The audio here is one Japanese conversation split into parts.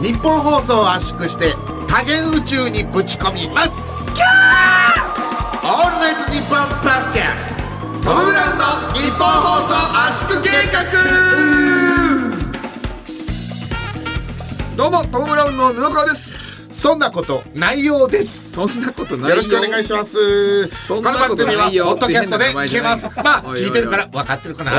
ニッポン放送を圧縮して多元宇宙にぶち込みます。キャー!オールナイトニッポンポッドキャスト トム・ブラウンのニッポン放送圧縮計画。どうもトム・ブラウンの布川です。そんなことないようです。そんなことないよ。よろしくお願いします。この番組はポッドキャストで聞けます。まあ聞いてるから分かってるかな。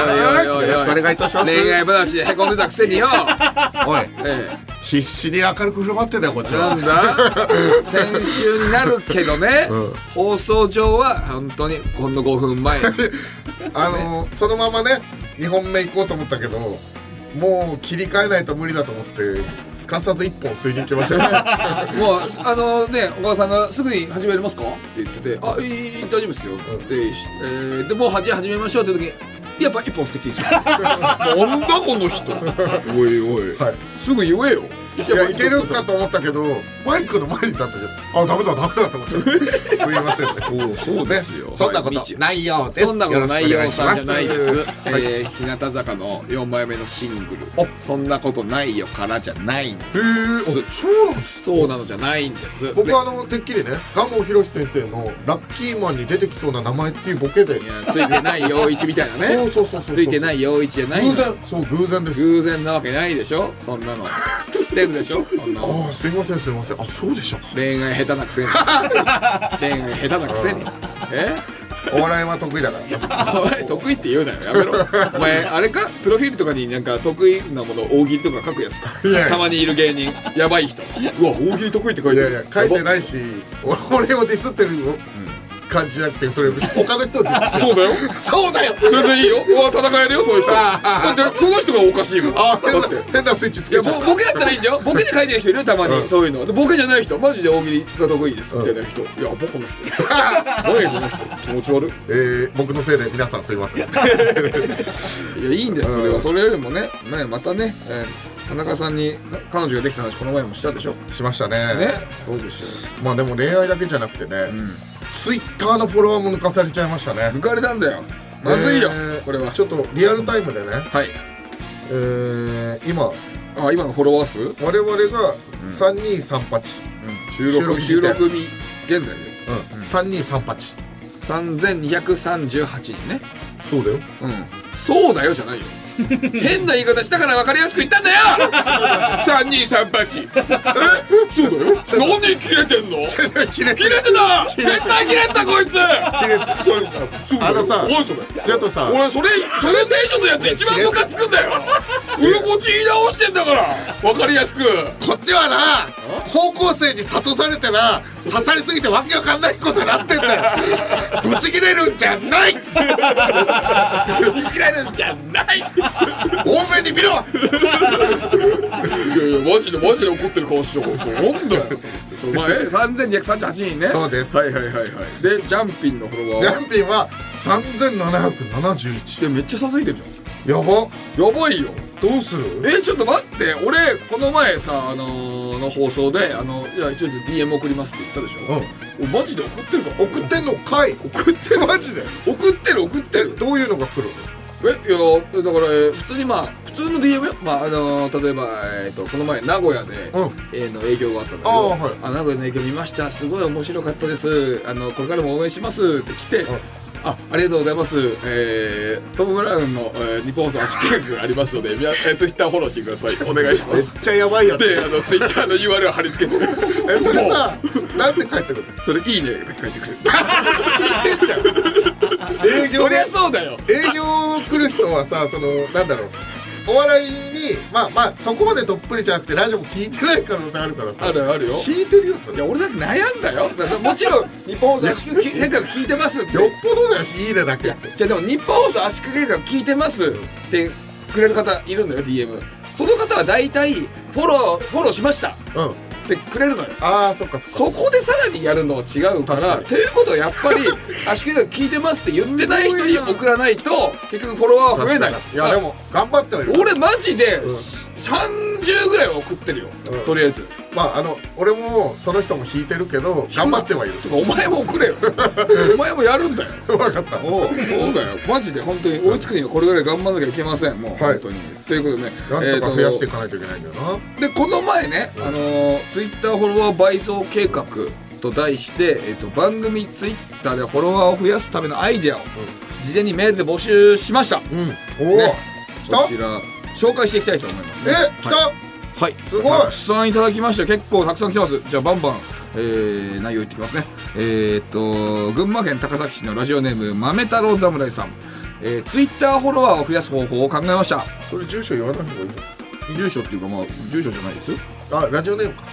よろしくお願いいたします。恋愛話でへこんでたくせによ。おい。え必死に明るく振る舞ってたよこっちえ、は。なんだ？先週になるけどね、うん。放送上は本当にほんの5分前 あのそのままね2本目行こうと思ったけどもう切り替えないと無理だと思ってすかさず1本吸いに行きました。よ もうあのねお母さんが「すぐに始めれますか?」って言ってて「あいい大丈夫ですよ」っつって、えーでもう始めましょうって時に「やっぱ一本吸ってきていいですか? 」なんだこの人。おいおい、はい。すぐ言えよいやいけるかと思ったけどマイクの前に立ったけどあダメだダメだと思っちゃってすいません。そうですよ、ねそんなことはいないようです。そんなことないよさんじゃないです。えー、日向坂の4枚目のシングル。お「そんなことないよ」からじゃないんでます。へえす。そうなのじゃないんです。僕はあのてっきりね蒲生博先生のラッキーマンに出てきそうな名前っていうボケで。いやついてない陽一みたいなそうね。そうそうそう。ついてない陽一じゃないの。偶然そう偶然です。偶然なわけないでしょ。そんなの。知ってるでしょ？ああすいませんすいません。あそうでしたか。恋愛下手なくせに。恋愛下手なくせに。え？お笑いは得意だから。お前得意って言うなよ。やめろ。お前あれか？プロフィールとかになんか得意なもの大喜利とか書くやつか。たまにいる芸人。やばい人。うわ大喜利得意って書いてる。いやいや書いてないし俺をディスってる感じじゃなくてそれ他の人をディスって そうだよ。るそうだよ。全然いいよ。うわ戦えるよそういう人。だってその人がおかしいもん。あ変な変なスイッチつけちゃった。ボボケだったらいいんだよ。ボケで書いてる人いるよたまに、そういうの。でボケじゃない人マジで大喜利が得意です。みたいな人、いや僕この人。何この人。気持ち悪い。えー、僕のせいで皆さんすいません。いやいいんですそれは。それよりもね。ねまたね、えー田中さんにか彼女ができた話この前もしたでしょ？しましたね。ね。そうでしょまあでも恋愛だけじゃなくてね、ツイッターのフォロワーも抜かされちゃいましたね。抜かれたんだよ。まずいよ、えーこれは。ちょっとリアルタイムでね、はい。えー、今。あ今のフォロワー数、うん、我々が3238、収収録録収録日現在で。うん。3238 3238人ね。そうだよ。うん。そうだよじゃないよ変な言い方したから分かりやすく言ったんだよ。3238え？そうだよ。何切れてんの？切れてた？絶対切れてたこいつ。切れてそうあのさおいそれ。ちょっとさ俺それそれテンションのやつ一番ムカつくんだよ。俺こっち言い直してんだから。分かりやすく。こっちはな高校生に諭されてな刺さりすぎてわけわかんないことになってんだよ。ブチ切れるんじゃない。切れるんじゃない多めに見ろ。いやいやマジでマジで怒ってる顔してる。そうなんだよ。そうまあえ3238人ね。そうです。はいはいはいはい。でジャンピンのフォロワジーは？ャンピンは3771いやめっちゃささいてるじゃやば。んやばいよ。どうする？えちょっと待って。俺この前さあのーの放送であのいやちょっと DM 送りますって言ったでしょ、うおマジで送ってるか送ってんのかい。送ってる。マジで。送ってる送ってえるどういうのが来るえいやだから、えー普通にまあ普通の DM よ。まああのー例えば、えー、とこの前名古屋で、うん。えーの営業があったんだけどあーはい。あ名古屋の営業見ました。すごい面白かったです。あのこれからも応援します。って来て、あありがとうございます、えー、トム・ブラウンの、えー、日本放送圧縮計画がありますので、えー、ツイッターフォローしてください。お願いしまめっすちゃやばいやつ。であのツイッターの URL 貼り付けて。えそれさなんて返ってくるそれいいねって書いてくれる。聞いてんじゃん営業そりゃそうだよ。営業来る人はさそのなんだろう。お笑いにまあまあそこまでどっぷりじゃなくてラジオも聞いてない可能性あるからさ。あるあるよ。聞いてるよそれ。よっいや俺だって悩んだよ。だもちろん日本放送圧縮計画聞いてますって。ぽどだよいいねだけじゃあでも日本放送圧縮計画聞いてますってくれる方いるんだよ DM その方は大体フォローフォローしました。うんってくれるのよ。ああそっかそこでさらにやるのは違うからということはやっぱり圧縮計画聞いてますって言ってない人に送らないと結局フォロワーは増えない。あいやでも頑張ってはいる。俺マジでん。30ぐらいは送ってるよ、うん。とりあえずままああの俺もその人も弾いてるけど頑張ってはいる。お前もくれよ。お前もやるんだよ。分かった。おうそうだよ。マジで本当に追いつくにはこれぐらい頑張らなきゃいけません。もうはい。本当に、ということでねなんとか増やしていえかないといけないんだよな、ーとでこの前ね、あのツイッターフォロワー倍増計画と題して、えっと番組ツイッターでフォロワーを増やすためのアイデアを事前にメールで募集しました、うん。おお、ね。こちら紹介していきたいと思いますえね来た、はい、はい、すごい。たくさんいただきました結構たくさん来てます。じゃあバンバン、えー、内容いってきますね。えー、っと群馬県高崎市のラジオネーム豆太郎侍さん。えー、ツイッターフォロワーを増やす方法を考えました。それ住所言わない方がいいの住所っていうかまあ住所じゃないですよ。あラジオネームか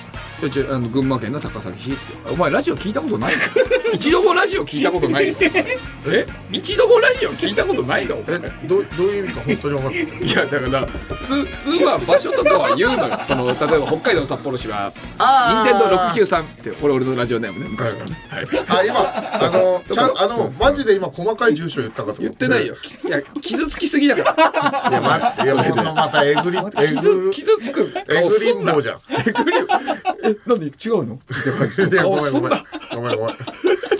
あの群馬県の高崎市って。お前ラジオ聞いたことないの？一度もラジオ聞いたことないの？え？一度もラジオ聞いたことないの？えどうどういう意味か本当に分かってい。やだから普通普通は場所とかは言うのよ。その例えば北海道の札幌市はあ任天堂693ってこれ俺のラジオネームね昔のね、はい、あ今あのちゃんあのマジで今細かい住所言ったかと思言ってないよ。いや傷つきすぎだから。いや待っていやまたえぐり傷つくえぐ顔すんな。りんぼうじゃん。えぐりえなんで違うの？顔すんな。ごめんごめん。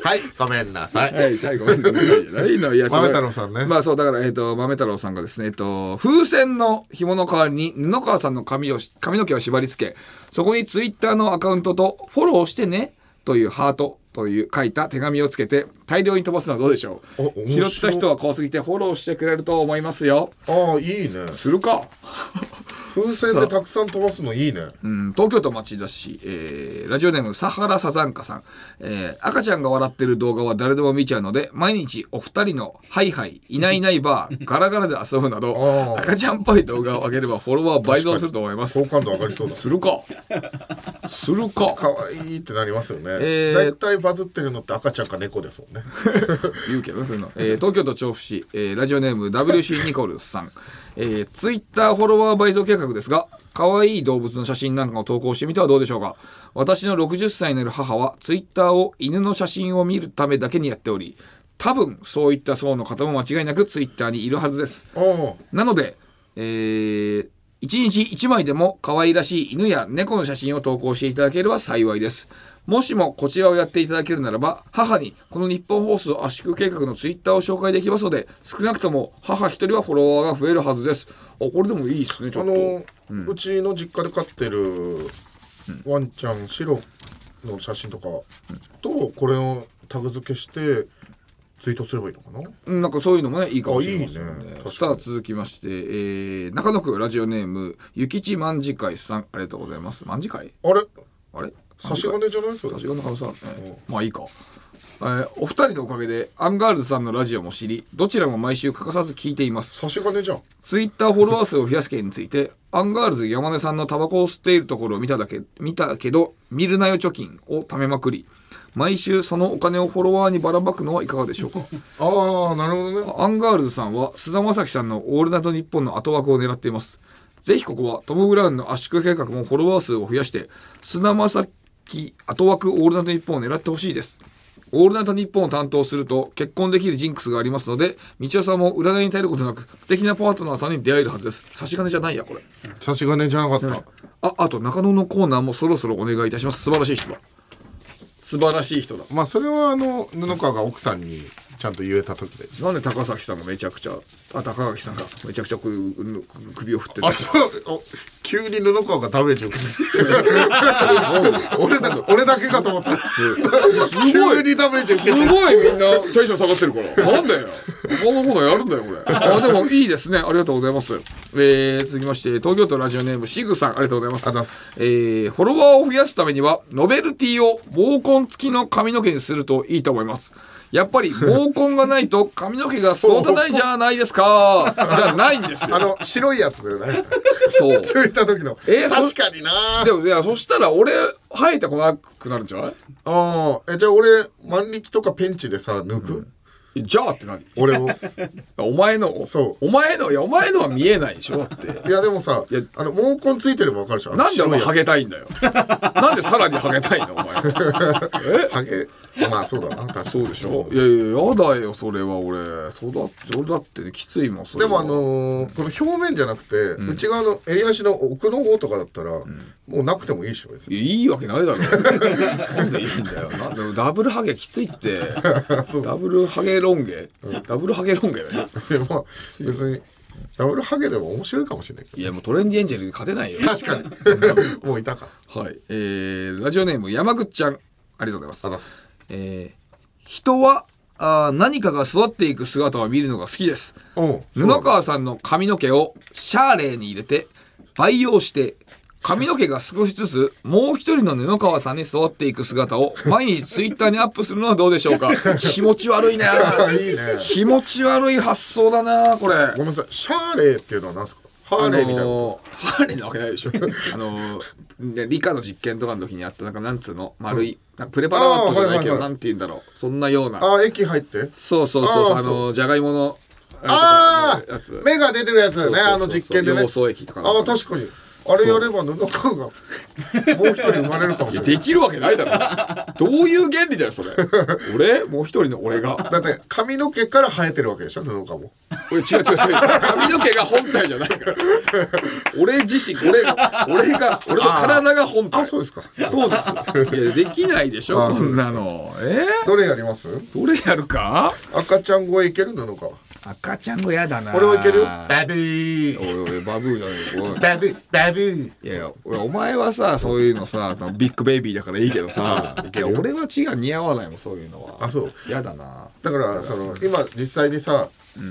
はいごめんなさい。はい、最後ごめんなさいないのいや豆太郎さんねまあそうだからえっ、と豆太郎さんがですねえっ、と風船の紐の代わりに布川さんの髪をし髪の毛を縛り付けそこにツイッターのアカウントとフォローしてねというハートという書いた手紙をつけて大量に飛ばすのはどうでしょう？拾った人は怖すぎてフォローしてくれると思いますよ。ああいいね。するか風船でたくさん飛ばすのいいね。うん、東京都町田市、えーラジオネームサハラサザンカさん、えー赤ちゃんが笑ってる動画は誰でも見ちゃうので毎日お二人のハイハイいないいないバー ガラガラで遊ぶなど赤ちゃんっぽい動画を上げればフォロワー倍増すると思います。好感度上がりそうだ。するか。するか。可愛いってなりますよね。えー大体バズってるのって赤ちゃんか猫ですもんね。言うけどねそういうの、えー東京都調布市、えーラジオネーム WC ニコルスさん、えー、ツイッターフォロワー倍増計画ですが可愛い動物の写真なんかを投稿してみてはどうでしょうか。私の60歳になる母はツイッターを犬の写真を見るためだけにやっており多分そういった層の方も間違いなくツイッターにいるはずです。なので、えー、1日1枚でも可愛らしい犬や猫の写真を投稿していただければ幸いです。もしもこちらをやっていただけるならば、母にこの日本放送圧縮計画のツイッターを紹介できますので、少なくとも母一人はフォロワーが増えるはずです。あ、これでもいいですね、ちょあっと。の、うちの実家で飼ってるワンちゃん白の写真とかとこれをタグ付けしてツイートすればいいのかな？うんなんかそういうのもね、いいかもしれませんあいいね。ね。さあ、続きまして、えー、中野区ラジオネーム、ゆきち万次会さん、ありがとうございます。万次会あれ？あれ？差し金じゃない？ですよ差し金の可能性あるね。まあいいか。えーお二人のおかげでアンガールズさんのラジオも知りどちらも毎週欠かさず聞いています。差し金じゃん。ツイッターフォロワー数を増やす件についてアンガールズ山根さんのタバコを吸っているところを見ただけ見たけど見るなよ貯金を貯めまくり毎週そのお金をフォロワーにばらまくのはいかがでしょうか？ああなるほどね。アンガールズさんは菅田将暉さんの「オールナイトニッポン」の後枠を狙っています。ぜひここはトム・ブラウンの圧縮計画もフォロワー数を増やして菅田将暉後枠オールナイトニッポンを狙ってほしいです。オールナイトニッポンを担当すると結婚できるジンクスがありますので道夫さんも占いに頼ることなく素敵なパートナーさんに出会えるはずです。差し金じゃないやこれ。差し金じゃなかった。ああと中野のコーナーもそろそろお願いいたします。素晴らしい人。だ素晴らしい人だ。まあそれはあの布川が奥さんにちゃんと言えた時でなんで高崎さんがめちゃくちゃあ高垣さんがめちゃくちゃこういう首を振ってるあそうお急に布川がダメージを受けて 俺だ俺だけかと思ったら急にダメージ受けすてごいみんなテンション下がってるから。なんだよ。このことやるんだよ、これ。あ、でもいいですね。ありがとうございます。えー、続きまして、東京都ラジオネーム、シグさん、ありがとうございます。あざっすえー、フォロワーを増やすためには、ノベルティを毛根付きの髪の毛にするといいと思います。やっぱり 毛根がないと髪の毛が育たないじゃないですか。じゃないんですよ。あの白いやつだよね。そう。そういった時の。えーそ確かにな。でも、いや、そしたら俺、生えてこなくなるんじゃない？ああえじゃあ俺万力とかペンチでさ抜く、じゃあって何俺をお前のそう。お前のいやお前のは見えないでしょだって。いやでもさいやあの毛根ついてれば分かるでしょ。なんでお前ハゲたいんだよ。なんでさらにハゲたいのお前。やつハゲ？まあそうだな確かに。そうでしょ？いやいややだよそれは俺。そうだ俺だってねきついもんそれは。でもあのーこの表面じゃなくて、内側の襟足の奥の方とかだったら、もうなくてもいいでしょ別に。いやいいわけないだろ。なんでいいんだよ。なんでダブルハゲきついって。そう。ダブルハゲロン毛ダブルハゲロン毛だよまあ別にダブルハゲでも面白いかもしれないけいやもうトレンディエンジェルに勝てないよ。ど確かに。もういたか。はい。えー、ラジオネーム山口ちゃん。ありがとうございます。えー人はあー何かが育っていく姿を見るのが好きです。布川さんの髪の毛をシャーレーに入れて培養して髪の毛が少しずつもう一人の布川さんに育っていく姿を毎日ツイッターにアップするのはどうでしょうか？気持ち悪いね。いいね。気持ち悪い発想だなこれ。ごめんなさい。シャーレーっていうのは何ですか？ハーレーみたいなこのーハーレーなわけないでしょ。あのーね理科の実験とかの時にあったなんかなんつうの？丸い、なんかプレパラワットじゃないけど、はいはいはい。なんて言うんだろう。そんなような。とあ液入って？そうそうそうあのーじゃがいものあやつ。あ目が出てるやつね。あの実験でね。要素液とかああ確かにあれやれば布川が もう一人生まれるかもしれない。できるわけないだろ。どういう原理だよそれ。俺？もう一人の俺が？だって髪の毛から生えてるわけでしょ布川も。俺違う違う違う。髪の毛が本体じゃないから。俺自身俺が俺が俺の体が本体。あそうですか。そうです。いやできないでしょあこんなの。えどれやります？ー、どれやるか？赤ちゃん声いける布川赤ちゃんがやだな。これはいけるババビー。おいおいバブーじゃないよバビー。バビー。いやいや俺お前はさそういうのさビッグベイビーだからいいけどさいや俺は違う似合わないもんそういうのは。あそう。やだな。だからその今実際にさ、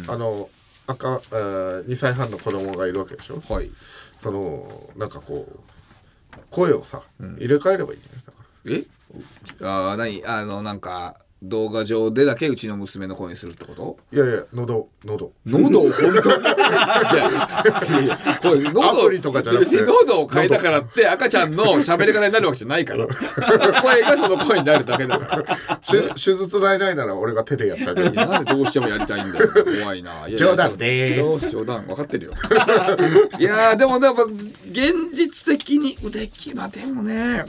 あの赤、えー、2歳半の子供がいるわけでしょ？はい。そのなんかこう声をさ、入れ替えればいいんだよ。だから。え？あー何？あのなんか動画上でだけうちの娘の声にするってこと？いやいや喉喉。喉を？本当にいやいやこれ喉とかじゃなくて。喉を変えたからって赤ちゃんの喋り方になるわけじゃないから。声がその声になるだけだから。手手術代ないなら俺が手でやってあげる。いやなんでどうしてもやりたいんだよ。怖いな。いや冗談でーす冗談。分かってるよ。いやーでもでも現実的にできまあでもね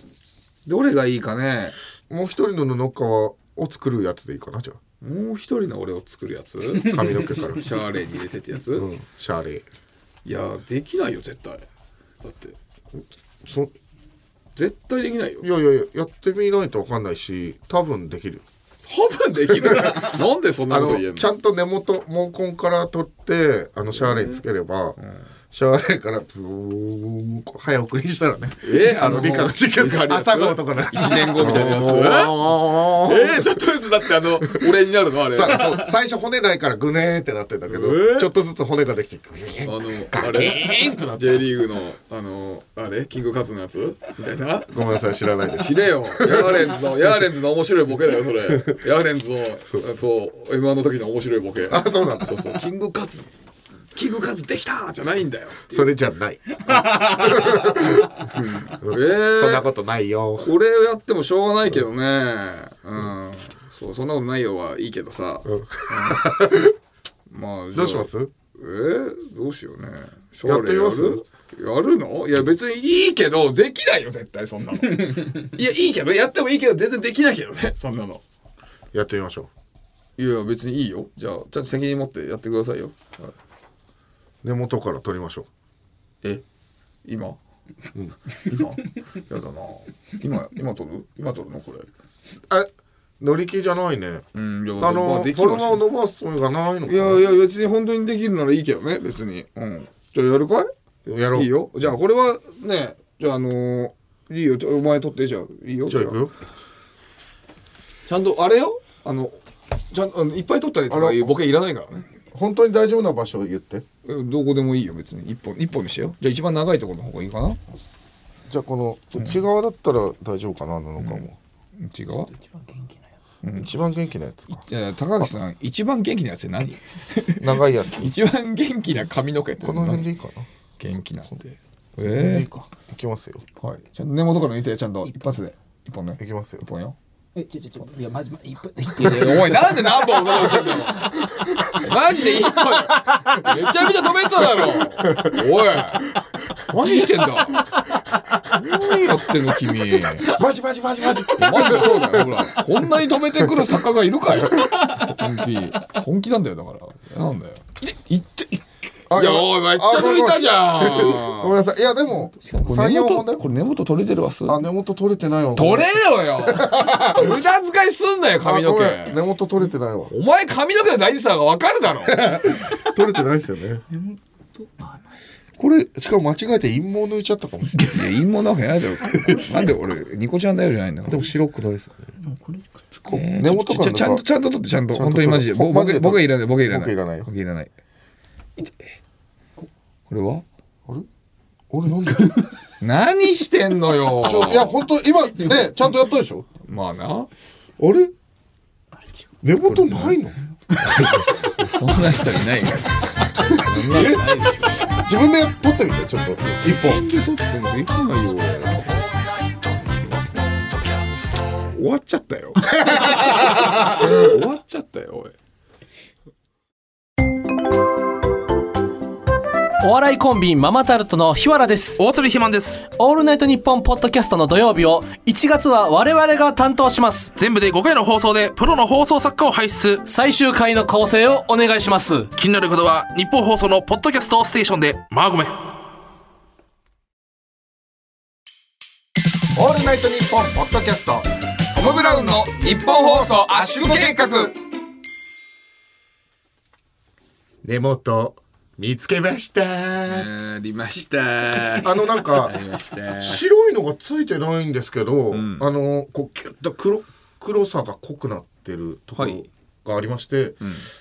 どれがいいかね。もう一人の布川を作るやつでいいかなじゃもう一人の俺を作るやつ？あ髪の毛から。シャーレーに入れてってやつ、うんシャーレー。いやできないよ絶対。だって。そ絶対できないよ。いやいやいややってみないと分かんないし多分できる。多分できる？なんでそんなあこと言えんの？のちゃんと根元毛根から取ってあのシャーレーにつければ、シャーレーからブーン早送りしたらね。えあの理科の実験理科のやつ？朝号とかのやつ。1年後みたいなやつ。つ えー、ちょっとずつだってあの俺になるの？あれ。さそう。最初骨ないからグネーってなってたけど、えー？ちょっとずつ骨ができてグネあのーあガキれーンってなって。J リーグのあのあれ？キングカツのやつ？みたいな？ごめんなさい知らないです。知れよ。ヤーレンズのヤーレンズの面白いボケだよそれ。ヤーレンズのそう。M1 の時の面白いボケ。あそうなんだ。そうそう。キングカツキングカツできたじゃないんだよ。それじゃない、え ー、そんなことないよ。これやってもしょうがないけどね。うん。そうそんなことないよはいいけどさ、うん。まあどうします？えー、どうしようね。シやってみます？やる？やるの？いや別にいいけどできないよ絶対そんなの。いやいいけどやってもいいけど全然できないけどねそんなの。やってみましょいや別にいいよ。じゃあちゃんと責任持ってやってくださいよ、はい。う根元から取りましょえ今、今？やだな。今今取る？今取るのこれ。うあ乗り気じゃないね。うんいやあまのできはしフォルマを伸ばすのがないのかいやいや別に本当にできるならいいけどね別に。うん。じゃあやるかい？やろう。いいよ。じゃあこれはねじゃああのーいいよ。ちょお前取ってじゃあいいよ。じゃあ行くよ。ちゃんとあれよ？あのちゃんあのいっぱい取ったりとかいうボケいらないからね。本当に大丈夫な場所を言って。えどこでもいいよ別に。一本一本にしてよ。じゃあ一番長いところの方がいいかな。じゃあこの内側だったら大丈夫かな布川も、違う一番元気なやつか。じゃあ高橋さん一番元気なやつって何？長いやつ。一番元気な髪の毛ってこの辺でい何いかな。元気なんでいいえかいきますよ。えはい。ちゃんと根元から抜いてちゃんと一発で。一本ね。いきますよ。一本よえちょちょちょいやまじま一分一いやいやお前なんで何本踊ろうしてんだよマジで一本。めちゃめちゃ止めただろ。おい。何してんだ。何やってんの君。マジマジマジマジ。マジでそうだよほら。こんなに止めてくる作家がいるかよ。本気。本気なんだよだから。なんだよ。いってい。やおいめっちゃ抜いたじゃん。ごめんなさい。い。やでも三四本だよこれ根元取れてるわす。あ根元取れてないわ。取れろよ。無駄遣いすんなよ髪の毛。根元取れてないわ。お前髪の毛の大事さが分かるだろ。取れてないですよね。これしかも間違えて陰毛抜いちゃったかもしれない。いや陰謀なわけないだろ。なんで俺ニコちゃんだよじゃないんだから。でも白くないですよね。こえー根元からちゃんとちゃんと取ってちゃんと本当にマジで。ほマジでボボケボケいらない。ボケいらないボケいらないこれは？あれ？俺なんで？何してんのよ！ちょいや本当今ねちゃんとやったでしょ？まあな。あれ？根元ないの？そんな人いないよ。自分で取ってみてちょっと。一本。取ってもできないよ。終わっちゃったよ。終わっちゃったよおいお笑いコンビママタルトの日原です。大鶴ひまんです。オールナイトニッポンポッドキャストの土曜日を1月は我々が担当します。全部で5回の放送でプロの放送作家を輩出。最終回の構成をお願いします。気になる方は日本放送のポッドキャストステーションで。マーゴメオールナイトニッポンポッドキャスト。トム・ブラウンの日本放送圧縮計画。根元見つけました。ありました。あのなんか白いのがついてないんですけど、あのこうキュッと黒黒さが濃くなってるところはいがありまして、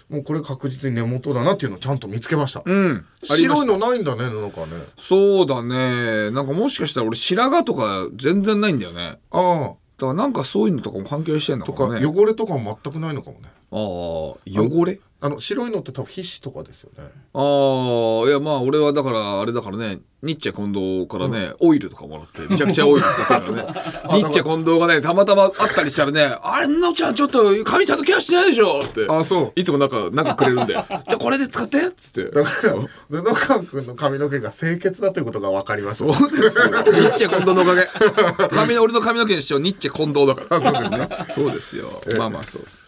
もうこれ確実に根元だなっていうのをちゃんと見つけました、うん。白いのないんだねなんかね。そうだね。なんかもしかしたら俺白髪とか全然ないんだよね。ああ。だからなんかそういうのとかも関係してんのとかかもね。汚れとかも全くないのかもね。ああ汚れ？あの白いのって多分皮脂とかですよね。ああいやまあ俺はだからあれだからねニッチェ近藤からね、オイルとかもらってめちゃくちゃオイル使ってるからね。ニッチェ近藤がねたまたま会ったりしたらね「あれのちゃんちょっと髪ちゃんとケアしてないでしょ」って。あそう。いつもなんかなんかくれるんだよ。じゃあこれで使ってっつって。だから布川君の髪の毛が清潔だということが分かりましたそうですよ。ニッチェ近藤のおかげ。髪の俺の髪の毛にしニッチェ近藤だから。そうですね。そうですよ。まあまあそうです。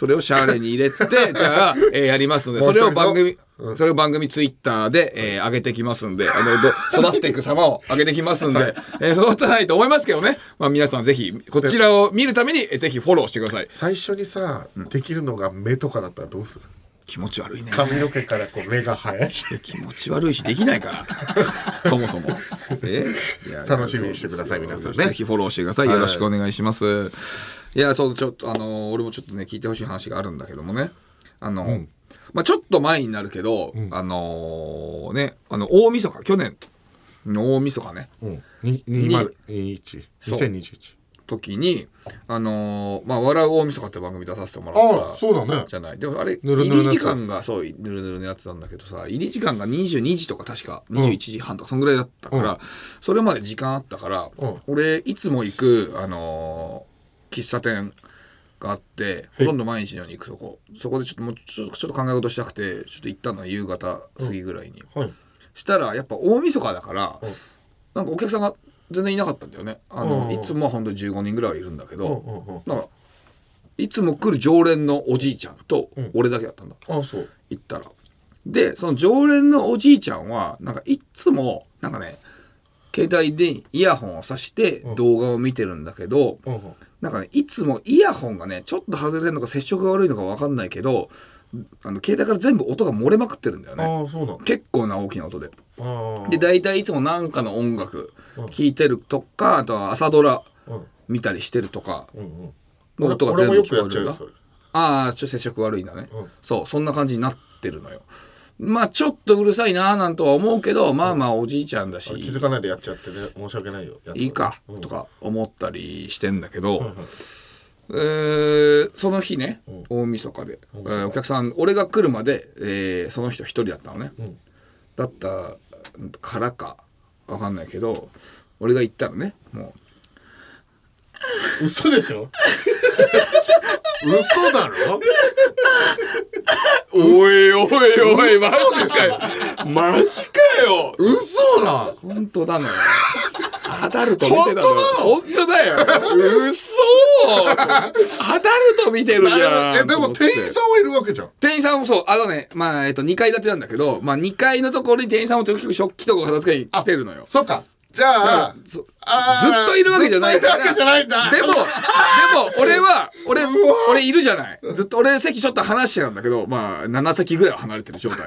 それをシャーレに入れて、じゃあ、えーやりますので、それを番組、それを番組ツイッターで、えー上げてきますんで、あの、ど育っていく様を上げてきますんで、えー育たないと思いますけどね。まあ皆さんぜひ、こちらを見るために、えーぜひフォローしてください。最初にさできるのが目とかだったらどうする？気持ち悪いね。髪の毛からこう目が生え？て気持ち悪いし、できないから。そもそも。え？いや楽しみにしてください皆さんねぜひフォローしてください。よろしくお願いします。いや、そう、ちょっと、あのー俺もちょっとね、聞いてほしい話があるんだけどもね。あの、まあちょっと前になるけど、あのーね、あの、大晦日、去年の大晦日ね、うん。に2021 2021時に、あのーまあ、笑う大晦日って番組出させてもらあったあそうだね。じゃない。でもあれ、ぬるぬるのやつ。入り時間が、そう、ぬるぬるのやつなんだけどさ、入り時間が22時とか確か、21時半とか、そんぐらいだったから、それまで時間あったから、うん。俺、いつも行く、あのー喫茶店があって、ほとんど毎日のように行くそこ。そこでちょっともうちょっと、考え事したくて、ちょっと行ったのは夕方過ぎぐらいに。はい。したら、やっぱ大晦日だから、なんかお客さんが全然いなかったんだよね。あの、うん。いつもはほんと15人ぐらいはいるんだけど、うんうんうん。なんかいつも来る常連のおじいちゃんとん。俺だけだったんだ、あそう。行ったら。でその常連のおじいちゃんはなんかいっつもなんかね携帯でイヤホンをさして動画を見てるんだけど、なんかねいつもイヤホンがねちょっと外れてるのか接触が悪いのか分かんないけどあの携帯から全部音が漏れまくってるんだよね。ああそうだ結構な大きな音で。で大体いつもなんかの音楽聴いてるとかあとは朝ドラうん。見たりしてるとかの音が全部聞こえるんだああ、ちょっと接触悪いんだね、うん。そう、そんな感じになってるのよ。まあ、ちょっとうるさいなーなんとは思うけど、まあまあ、おじいちゃんだし、気づかないでやっちゃってね。申し訳ないよ。いいかうん。とか思ったりしてんだけど、えーその日ね、大晦日で、えーお客さん、俺が来るまで、えーその人一人だったのね。ん。だったからか、わかんないけど、俺が行ったらね、もう、嘘でしょ？嘘だろ？おいおいおいマジかよ。マジかよ。嘘だ。本当だね。アダルト見てたの本当なの？本当だよ。嘘。アダルト見てるじゃん。えでも店員さんはいるわけじゃん。店員さんもそう。あのねまあえっと2階建てなんだけどまあ2階のところに店員さんも結局食器とか片付けに来てるのよ。そっかじゃあずっといるわけじゃないからでも、でも、俺は、俺、俺いるじゃない。ずっと俺席ちょっと離してたんだけど、まあ、7席ぐらいは離れてる状態。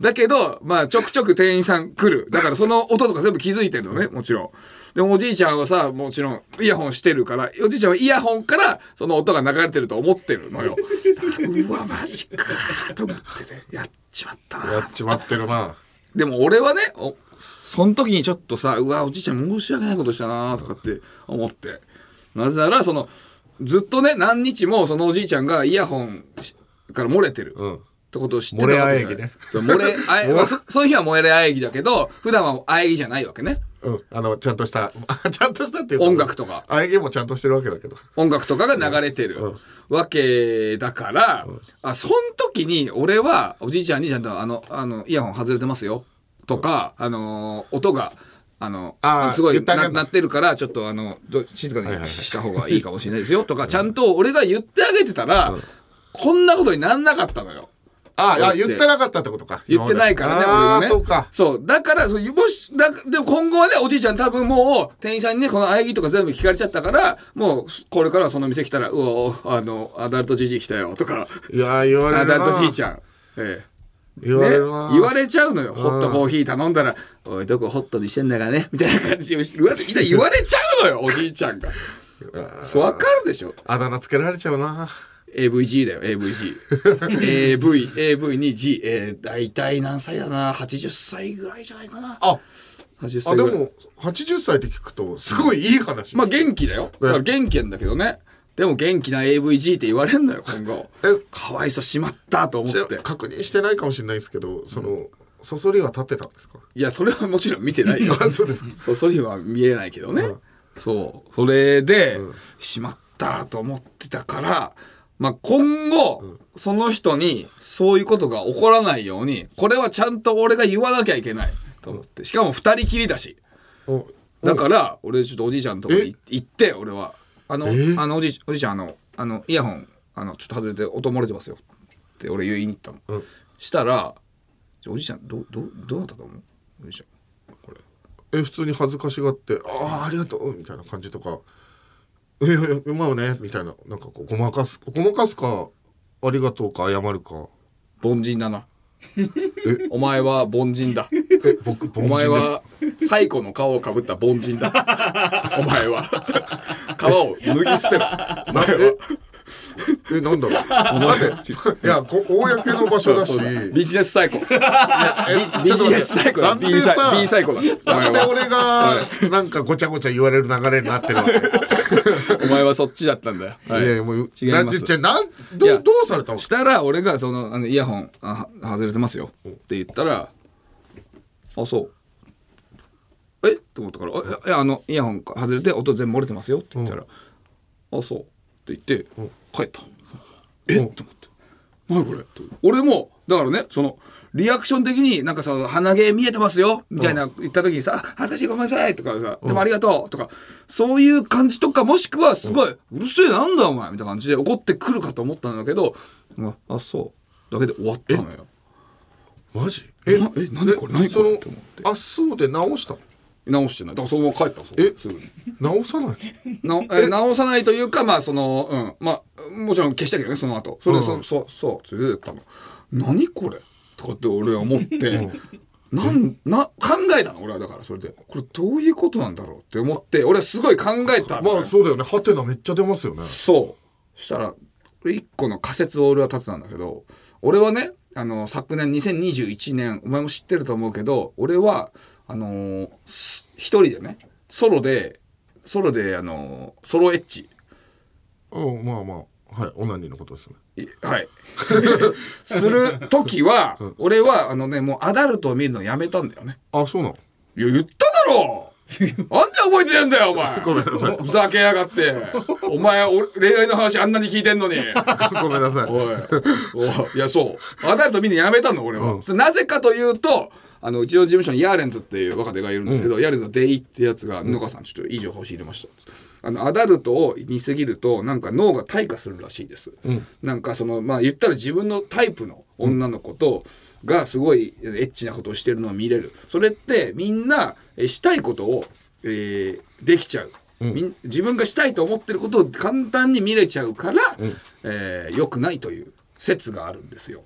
だけど、まあ、ちょくちょく店員さん来る。だからその音とか全部気づいてるのね、もちろん。でもおじいちゃんはさ、もちろんイヤホンしてるから、おじいちゃんはイヤホンからその音が流れてると思ってるのよ。だから、うわ、マジかと思ってて、やっちまったなやっちまってるなでも俺はね、おその時にちょっとさ、うわ、おじいちゃん申し訳ないことしたなとかって思って。なぜなら、その、ずっとね、何日もそのおじいちゃんがイヤホンから漏れてる。うん。ってことを知ってたわけね。そう、漏れ、あえ、まあそその日は漏れ喘ぎだけど、普段は喘ぎじゃないわけね。うん。あのちゃんとした ちゃんとしたっていうか音楽とか。あえげもちゃんとしてるわけだけど。音楽とかが流れてるわけだから、あ、そん時に俺はおじいちゃんにちゃんとあの、あの、イヤホン外れてますよとか、あのー、音が、あの、あすごいな鳴ってるから、ちょっとあの、ど静かにした方がいいかもしれないですよとか、ちゃんと俺が言ってあげてたら、こんなことになんなかったのよ。ああ言ってなかったってことか言ってないからね、俺あはね。あそうかそう。だから、そうもし、だでも今後はね、おじいちゃん多分もう、店員さんにね、この喘ぎとか全部聞かれちゃったから、もう、これからはその店来たら、うわ、あの、アダルトじじい来たよ、とか、いやー言われアダるなルトじいちゃん。ええ。言われるなね、言われちゃうのよ。ホットコーヒー頼んだら、おい、どこホットにしてんだかね？みたいな感じで、うわみんな言われちゃうのよ、おじいちゃんが。そう、わかるでしょ。あだ名つけられちゃうな。AVG だよ AVG AV AV に G えー、大体何歳だな？80歳ぐらいじゃないかな。あ80歳あでも80歳って聞くとすごいいい話。まあ元気だよ。だから元気なんだけどねでも元気な AVG って言われんのよ今後。えかわいそうしまったと思って。確認してないかもしれないですけどそのそそりは立ってたんですか？いやそれはもちろん見てないよ。あそうですか。そそりは見えないけどね、うん。そう。それで、しまったと思ってたからまあ今後、その人にそういうことが起こらないようにこれはちゃんと俺が言わなきゃいけないと思って。しかも二人きりだし。おだから俺ちょっとおじいちゃんのとこ行って俺はあのえあのおじいおじいちゃんあのあのイヤホンあのちょっと外れて音漏れてますよって俺言いに行ったの、うん。したらおじいちゃんどうどうどうなったと思う？おじいちゃん。これ。え普通に恥ずかしがって「ああありがとう」みたいな感じとか「えいやいやまあね」みたいななんかこうごまかすごまかすかありがとうか謝るか。凡人だなお前は凡人だ。え僕凡人お前は最古の皮をかぶった凡人だ。お前は。皮を脱ぎ捨てろ。お前はえなんだろう。だっていやこ公の場所だし。ビジネス最古えビジネス最古だ。B さ最古だ。なんで俺がなんかごちゃごちゃ言われる流れになってるわけ？お前はそっちだったんだよ、はい。いやいやもう違います。なじゃなんどどうされたの？したら俺がそのあのイヤホンあは外れてますよ。って言ったらあそう。え？って思ったから「あいやいやあのイヤホン外れて音全部漏れてますよ」って言ったら「あそう」って言って帰った。え？っと思って何これ？俺もだからねそのリアクション的になんかさ「鼻毛見えてますよ」みたいな言った時にさ「あ私ごめんなさい」とかさ「でもありがとう」とかそういう感じとかもしくはすごい「うるせえなんだお前」みたいな感じで怒ってくるかと思ったんだけどああそう。だけで終わったのよ。マジ？え？なえ？何これ？何これ？って思って。あそうで直したの？直してない。だからそのまま帰ったそこ。え？すぐに。直さない？なえ直さないというかまあそのうん。まあもちろん消したけどねその後。それでそ,、うん。そうそう。それでたの何これ？とかって俺は思って、なんな考えたの？俺はだからそれで。これどういうことなんだろうって思って俺はすごい考えたまあそうだよね。ハテナめっちゃ出ますよね。そう。したら一個の仮説を俺は立てたんだけど俺はねあの昨年2021年お前も知ってると思うけど俺はあのーす一人でねソロでソロであのーソロエッチ。うんまあまあはいオナニーのことですね。いはい。する時は俺はあのねもうアダルトを見るのやめたんだよね。あそうなの？いや言っただろ！なんで覚えてねえんだよお前！ごめんなさい。ふざけやがって。お前俺恋愛の話あんなに聞いてんのに。ごめんなさい。おい。おい。いやそう。アダルトみんなやめたの俺は、なぜかというとあのうちの事務所にヤーレンズっていう若手がいるんですけど、ヤーレンズのデイってやつが「野川さんちょっといい情報仕入れました」あのアダルトを見すぎるとなんか脳が退化するらしいです、なんかそのまあ言ったら自分のタイプの女の子と、がすごいエッチなことをしてるのを見れる。それってみんなえしたいことを、えーできちゃう、みん自分がしたいと思ってることを簡単に見れちゃうから、えー良くないという説があるんですよ。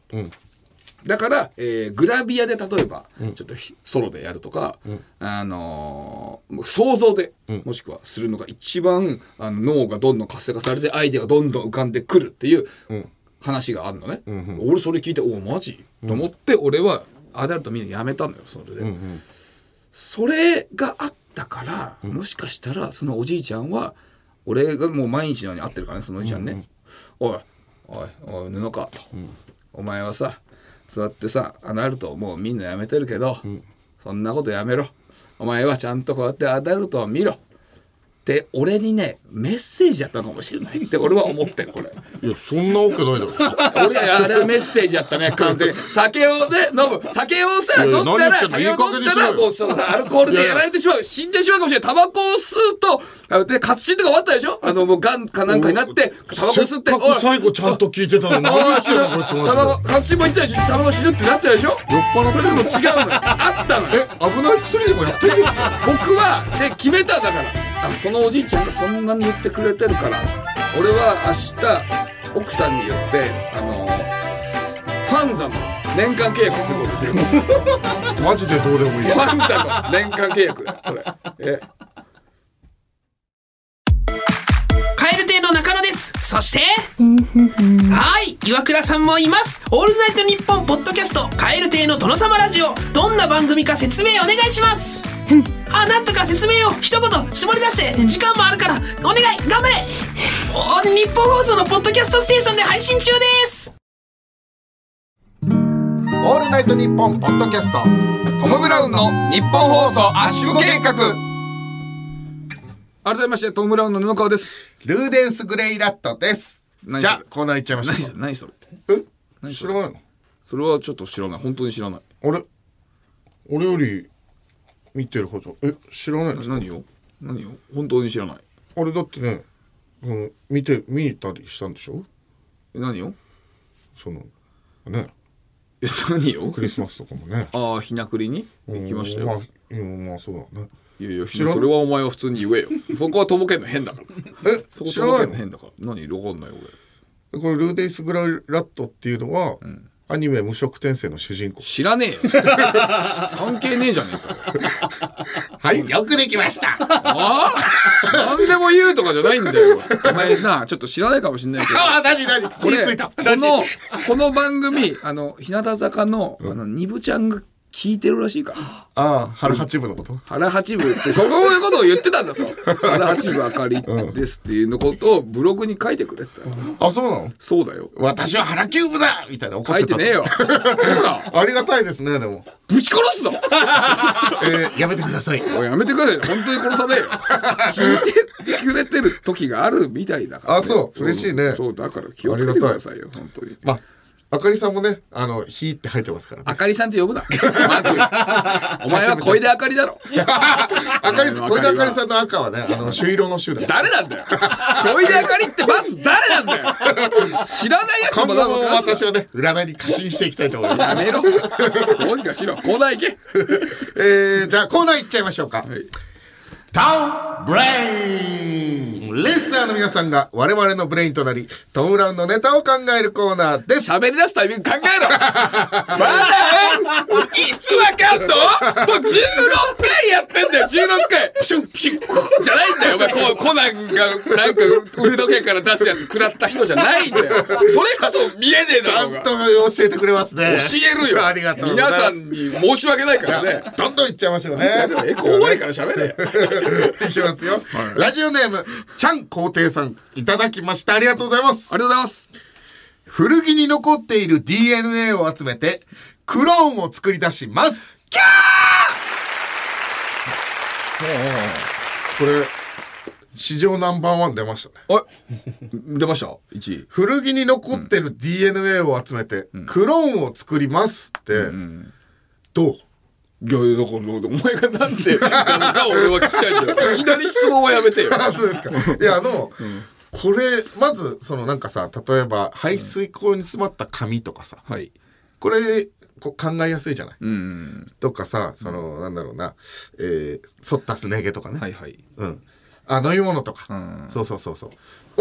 だから、えーグラビアで例えば、ちょっとひソロでやるとか、あのー想像で、もしくはするのが一番あの脳がどんどん活性化されてアイデアがどんどん浮かんでくるっていう話があるのね、俺それ聞いておおマジ、と思って俺はアダルト見るのやめたのよそれで、それがあったから、もしかしたらそのおじいちゃんは俺がもう毎日のように会ってるからねそのおじいちゃんね、おいおいおい布川と、お前はさそうやってさアダルトもう。みんなやめてるけど、そんなことやめろ。お前はちゃんとこうやってアダルトを見ろ。って俺にねメッセージやったのかもしれないって俺は思ってるこれいやそんなわけないだろ。俺あれはメッセージやったね。完全に。酒をね飲む。酒をさ飲んだら酒を飲んだらもうそのアルコールでやられてしまう。死んでしまうかもしれない。タバコを吸うとあで活心とか終わったでしょ？あのもうがんかなんかになってタバコ吸って最後ちゃんと聞いてたのに何言ってんのタバコ活心も言ったでしょ？タバコ死ぬってなったでしょ？酔っ払ってるそれでも違うのよ。あったのよえ危ない薬でもやってるんですか僕はで決めただから。あそのおじいちゃんがそんなに言ってくれてるから。俺は明日奥さんによってあのファンザの年間契約することで。マジでどうでもいいファンザの年間契約これ。え中野です。そしてはい岩倉さんもいます。オールナイトニッポンポッドキャストカエル亭の殿様ラジオ。どんな番組か説明お願いします。あなんとか説明を。一言絞り出して時間もあるからお願い。頑張れ。お日本放送のポッドキャストステーションで配信中です。オールナイトニッポンポッドキャスト。トム・ブラウンの日本放送圧縮計画改めましてトム・ブラウンの布川です。ルーデンスグレイラットです。何それ？じゃあコーナー行っちゃいましょ何う何それ？え？何それ？知らないの？それはちょっと知らない。本当に知らない。俺俺より見てるはずえ？知らないですか？何を？何を？本当に知らない。俺だってね、うん、見て見に行ったりしたんでしょ？え何を？そのね。え何を？クリスマスとかもね。ああひなくりに？行きましたよ、まあ、うん、まあそうだねいやいやそれはお前は普通に言えよ。そこはとぼけんの変だから。えそことぼけんの変だから。何わかんないよこれルーデンスグレイラットっていうのは、アニメ無色転生の主人公。俺知らねえよ。関係ねえじゃねえかよ。はいよくできました。ああ？何でも言うとかじゃないんだよ。お前なあちょっと知らないかもしんないけど。あ何何？これ火ついた。このこの番組あの日向坂のあのニブちゃんが聞いてるらしいか。らああ腹八分のこと？原八部ってそういうことを言ってたんだぞ原 八部あかりですっていうのことをブログに書いてくれてた。よあそうなの？そうだよ。私は腹キューブだみたいな書いてねえよ。ほ らありがたいですねでも、ぶち殺すぞ。えー、やめてください。おいやめてください。よ本当に殺さねえよ。聞いてくれてる時があるみたいだから、あそう。嬉しいね。そうだから気をつけてくださいよ本当に。まああかりさんもねあの「火」って入ってますからね。あかりさんって呼ぶな。まず。お前は小出あかりだろ。あかりさんうん小出あかりさんの赤はねあの朱色の朱だ誰なんだよ。小出あかりってまず誰なんだよ。知らないやつ今後も私はね占いに課金していきたいと思います。やめろ。どうにかしろ。コーナー行け。えー、じゃあコーナー行っちゃいましょうか、いタウンブレインリスナーの皆さんが我々のブレインとなりトム・ブラウンのネタを考えるコーナーです。喋り出すタイミング考えろ。まだいつわかんの？もう16回やってんだよ16回。ピシュンピシュンじゃないんだよ。お前こうコナンがなんか腕時計から出すやつ食らった人じゃないんだよ。それこそ見えねえちゃんだろうが。と教えてくれますね。教えるよ。ありがとうございます。皆さんに申し訳ないからね。あどんどんいっちゃいましょうね。エコー多いから喋れ いきますよ、ラジオネームちゃん皇帝さんいただきました。ありがとうございます。ありがとうございます。古着に残っている DNA を集めてクローンを作り出します。キャー！これ史上ナンバーワン出ましたね。あ出ました ?1 位。古着に残ってる DNA を集めてクローンを作りますって、どう？いや、だから、お前がなんで、なんか俺は聞きたいんだよ。いきなり質問はやめてよ。あ そうですかいやあの、これまずそのなんかさ例えば排水口に詰まった紙とかさ、はい。これこう考えやすいじゃない、うん。とかさその、なんだろうな、えー、反ったすね毛とかね、はいはい。うん、あ飲み物とか、うんそうそうそうそう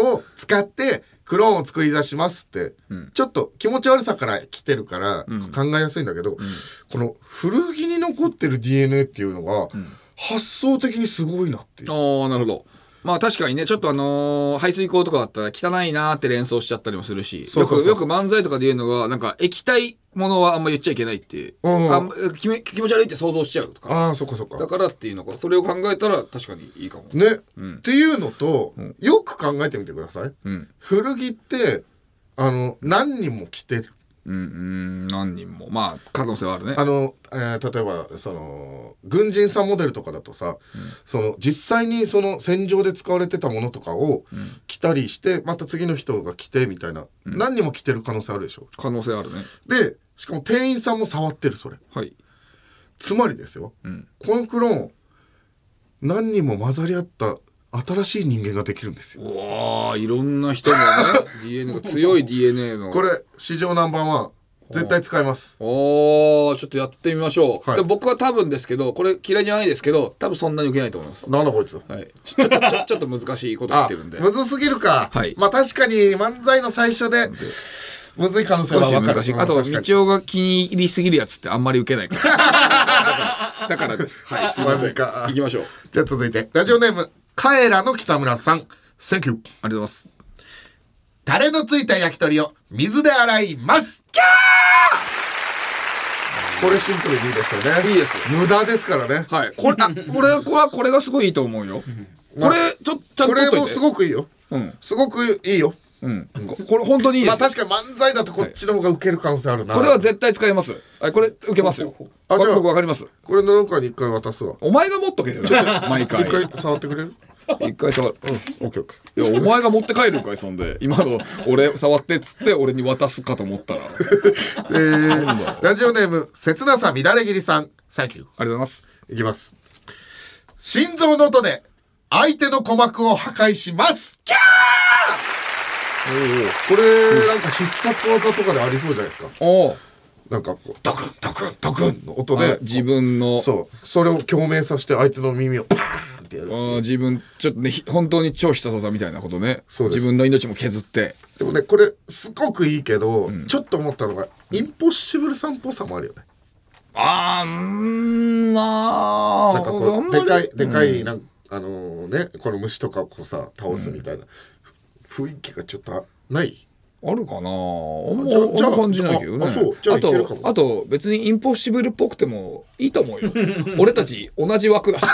を使ってクローンを作り出しますって、ちょっと気持ち悪さから来てるから考えやすいんだけど、この古着に残ってる DNA っていうのが、発想的にすごいなっていう。ああ、なるほど。まあ確かにね、ちょっとあのー排水口とかだったら汚いなーって連想しちゃったりもするし、そうそうそうよく、よく漫才とかで言うのが、なんか液体ものはあんま言っちゃいけないって、うんあんま気め気持ち悪いって想像しちゃうとか。ああそっかそっかだからっていうのか、それを考えたら確かにいいかも。ね、っていうのと、よく考えてみてください。うん。古着って、あの、何人も着てる。うん、うん、何人も。まあ、可能性はあるね。あの、えー例えば、その、軍人さんモデルとかだとさ、その、実際にその戦場で使われてたものとかを着たりして、また次の人が着てみたいな、何人も着てる可能性あるでしょ？可能性あるね。で、しかも店員さんも触ってる、それ。はい。つまりですよ、んこのクローン、何人も混ざり合った新しい人間ができるんですよ。うわあ、いろんな人のね、DNA が強い DNA の。これ、史上ナンバーワン。絶対使います。おー、ちょっとやってみましょう。はいで僕は多分ですけど、これ嫌いじゃないですけど、多分そんなに受けないと思います。なんだこいつ。はい。ちょっと、ちょっと難しいこと言っあてるんで。、むずすぎるか。はいまあ確かに漫才の最初で、むずい可能性少は分かる。し。あと、道夫が気に入りすぎるやつってあんまり受けないから。だからです。はい、すいません。行きましょう。じゃあ続いて、ラジオネーム、カエラの北村さん。 Thank you。ありがとうございます。タレのついた焼き鳥を水で洗います。キャーこれシンプルにいいですよね。いいです無駄ですからね。はい。これ、あ、これ、これは、これがすごいいいと思うよ。これ、ちょ、ちゃんとこれも。すごくいいよ。うん。すごくいいよ。うん。ここれ本当にいいでまあす。確かに漫才だとこっちの方が受ける可能性あるな。これは絶対使えます。はい、これ受けますよ。あじゃあ僕わかります。これの中に一回渡すわ。お前が持っとけよ。毎回一。回触ってくれる？一回触る。オッケーオッケー。いや、お前が持って帰るんかい、そんで。今の、俺、触ってっつって、俺に渡すかと思ったら。ありがとうえー、ラジオネーム、切なさ乱れ切りさん。サンキュー。ございます。いきます。心臓の音で相手の鼓膜を破壊します。キャーこれ、なんか必殺技とかでありそうじゃないですか。おお。なんかこう、ドクン、ドクン、ドクンの音あで、自分の、そう、それを共鳴させて相手の耳をパーンってやる。あ自分、ちょっとね、ひ本当に超必殺技みたいなことね。そう自分の命も削って。でもね、これ、すごくいいけど、ちょっと思ったのが、インポッシブルさんっぽさもあるよね。あー、ん、まあ。なんかこう、でかい、でかい、なんあのね、この虫とかをこうさ、倒すみたいな、雰囲気がちょっとあない？あるかな？あんまじゃ感じないけどね。あと、も。あと、別にインポッシブルっぽくてもいいと思うよ。俺たち同じ枠だし。ま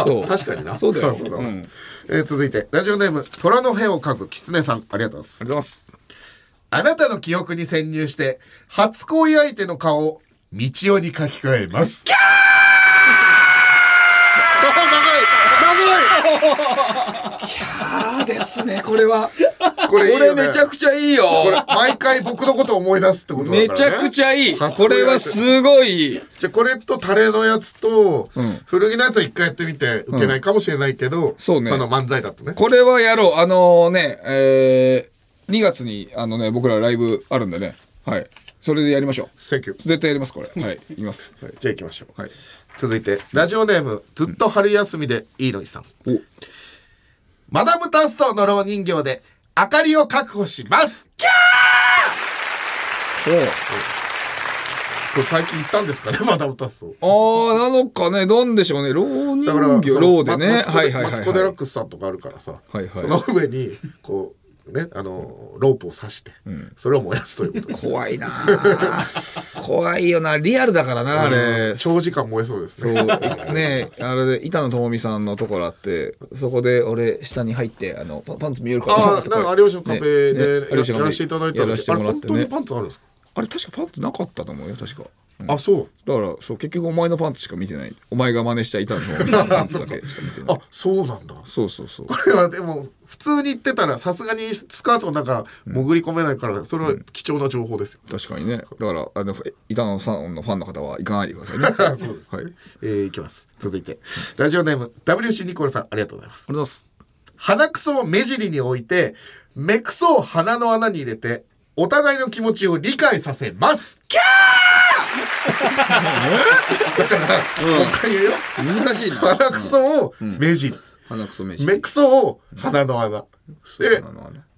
あそう。確かにな。そうだよ。そうだなうん。えー続いてラジオネーム虎の屁をかくキツネさん。ありがとうございます。ございます。あなたの記憶に潜入して初恋相手の顔を道夫に書き換えます。キャー！長い！長いですね、これは。これいいよ、ね、これめちゃくちゃいいよ。これ毎回僕のことを思い出すってことだから、ね、めちゃくちゃいい。初これはすごい。じゃあこれとタレのやつと、ん古着のやつは一回やってみて受けないかもしれないけど、そうねの漫才だとねこれはやろう。あのね、えー、2月に、あのね、僕らライブあるんでね。はい。それでやりましょう。絶対やります、これ。はい。いきます。はい。じゃあ行きましょう、はい。続いてラジオネームずっと春休みでいいのにさん、おマダムタストのろう人形で明かりを確保します。キャー！これ最近行ったんですかね マダムタストああ、なのかね、なんでしょうね。老人だから形、そのローでね。はいはいはい、マツコ・デラッはクスさんとかあるからさ、はいはい。その上にこうねあのロープを刺して、それを燃やすということ。い。怖いなあ怖いよな。リアルだからな、あれ。長時間燃えそうですそう。ねねあれで板野友美さんのところあってそこで俺下に入ってあのパパンツ見えるかなああなんか有吉の壁でねねやらせていただいたらせてもらってね。あれ本当にパンツあるんですか？あれ確かパンツなかったと思うよ確か。あそう。だからそう結局お前のパンツしか見てない。お前が真似した板のお店のパンツだけしか見てない。あそうなんだ。そうそうそう。これはでも普通に言ってたらさすがにスカートの中潜り込めないからそれは貴重な情報ですよ、確かにね。だからあの板野さんのファンの方は行かないでくださいね。そうですはい。ありがとうえー、いきます。続いて。ラジオネーム WC ニコルさんありがとうございます。ございます。鼻くそを目尻に置いて目くそを鼻の穴に入れてお互いの気持ちを理解させます。キャーだから、もう一回言うよ。難しいな鼻くそを目尻、鼻くそ飯。目くそを鼻の穴。で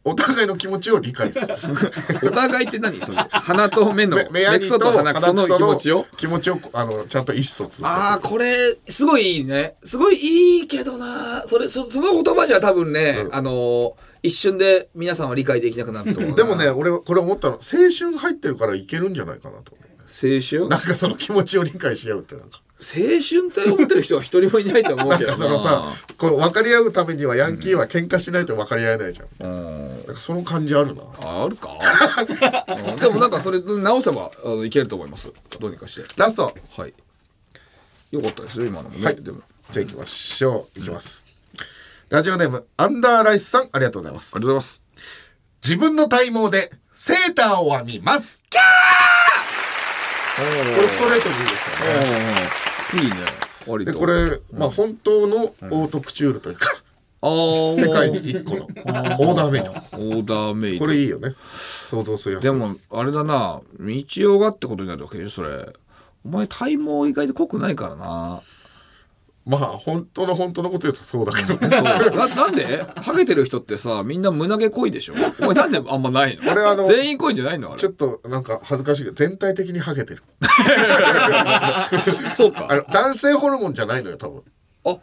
お互いの気持ちを理解させる。お互いって何？それ鼻と目の 目くそと鼻くその気持ちを？気持ちをあのちゃんと意思疎通ああこれすごいいいね。すごいいいけどな。それそその言葉じゃ多分ね、あのー一瞬で皆さんは理解できなくなると思うな。でもね俺これ思ったの青春入ってるからいけるんじゃないかなと。思う青春？なんかその気持ちを理解し合うってなんか。青春って思ってる人は一人もいないと思うけどそのさこの分かり合うためにはヤンキーは喧嘩しないと分かり合えないじゃん、うん。なんかその感じあるな。ああるか。うん。でもなんかそれ直せばあのいけると思います。どうにかして。ラスト。はい。よかったですよ今のもね、はい。でも。じゃあ行きましょう。行きます、ラジオネームアンダーライスさんありがとうございます。ありがとうございます。自分の体毛でセーターを編みます。キャー！これストレートでいいですよね。うんいいね。でこれ、まあ本当のオートクチュールというか、世界に一個のオーダーメイド。オーダーメイド。これいいよね。想像するやつ。でもあれだな。道夫がってことになるわけでしょそれ。お前体毛意外と濃くないからなまあ本当の本当のこと言うとそうだけどそう ななんで？ハゲてる人ってさみんな胸毛濃いでしょ？お前なんであんまないの？俺あの全員濃いんじゃないの？あれ。ちょっとなんか恥ずかしいけど全体的にハゲてる。そうか。あの男性ホルモンじゃないのよ多分。ああ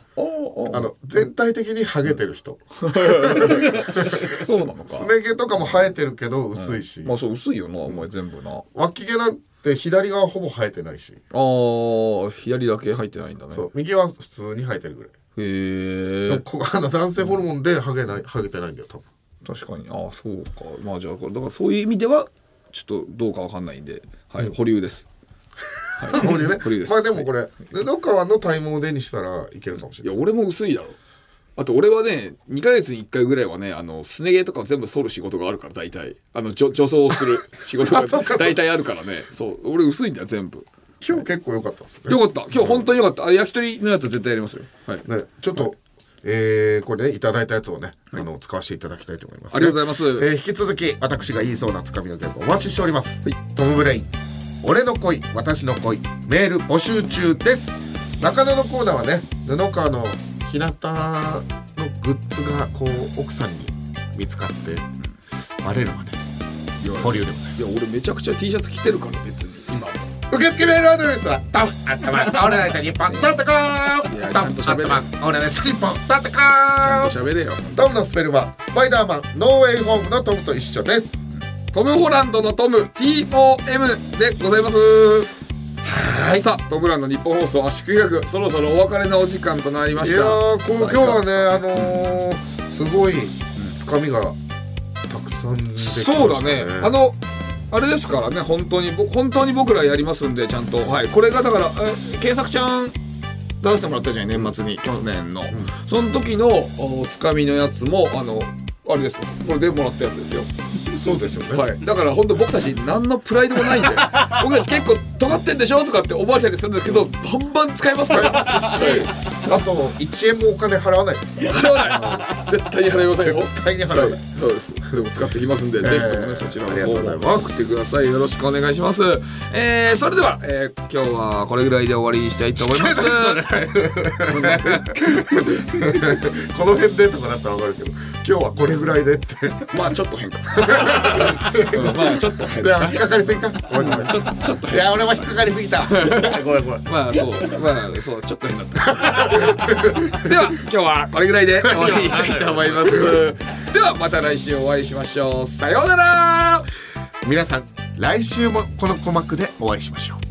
ああ。の全体的にハゲてる人。そうなのか。すね毛とかも生えてるけど薄いし、まあそう薄いよなお前全部な。あ脇毛なんて左側ほぼ生えてないし、あー左だけ入ってないんだね。そう右は普通に生えてるぐらい、へえこあの男性ホルモンでハゲないハゲてないんだよ多分。確かに。ああそうか。まあじゃあこれだからそういう意味ではちょっとどうかわかんないんで。はい、保留です。はい。これね。保留です。まあでもこれ布川の体毛でにしたらいけるかもしれない。いや俺も薄いだろあと俺はね2ヶ月に1回ぐらいはねあのすね毛とか全部剃る仕事があるから大体。あの女女装する 仕事が大体あるからね。そう。俺薄いんだよ全部。今日結構良かったですね。よかった。今日本当によかった。あ焼き鳥のやつ絶対やりますよ。はい。ね、ちょっと、えーこれねいただいたやつをね、あの使わせていただきたいと思います、ね、ありがとうございます。えー引き続き私が言いそうなつかみのギャグお待ちしております、はい。トム・ブレイン。俺の恋私の恋。メール募集中です。中野のコーナーはね布川の日向のグッズがこう奥さんに見つかってバレるまで。いや保留でございます。いや俺めちゃくちゃ T シャツ着てるから別に。今も。受付メールアドレスはトムアットマークオールナイトニッポンドットコム。いやトムアッちゃんと喋れ。トマークオールナイトニッポンドットコちゃんムと喋れよ。トムのスペルはスパイダーマンノーウェイホームのトムと一緒です。トム・ホランドのトム TOM でございますはい。さあトムランの日本放送圧縮企画そろそろお別れのお時間となりまいやしたーこう今日はねあのー、すごいつかみがたくさんできましたね。そうだね。あのあれですからね本当にぼ本当に僕らやりますんでちゃんと。はい。これがだからえ検索ちゃん出してもらったじゃん年末に去年の、その時のおつかみのやつもあのあれですよ。これでもらったやつですよ。そうですよね、はい、だから本当僕たち何のプライドもないんで。僕たち結構尖ってんでしょとかって思われたりするんですけどバンバン使えますから。あと1円もお金払わないです払わない。絶対に払いませんよ。絶対に払わない、そうですでも使ってきますんで、えーぜひともねそちらの方も送ってください。よろしくお願いします。えー、それでは、えー、今日はこれぐらいで終わりにしたいと思います。この辺でとかだったら分かるけど今日はこれぐらいでって。まあちょっと変か。うん。まあちょっと変いや引っかかりすぎか。ちょっと変いや俺も引っかかりすぎた。ごめんごめん。まあそう。まあそう。ちょっと変だった。では今日はこれぐらいで 終わりにしたいと思います。ではまた来週お会いしましょう。さようなら。皆さん来週もこの鼓膜でお会いしましょう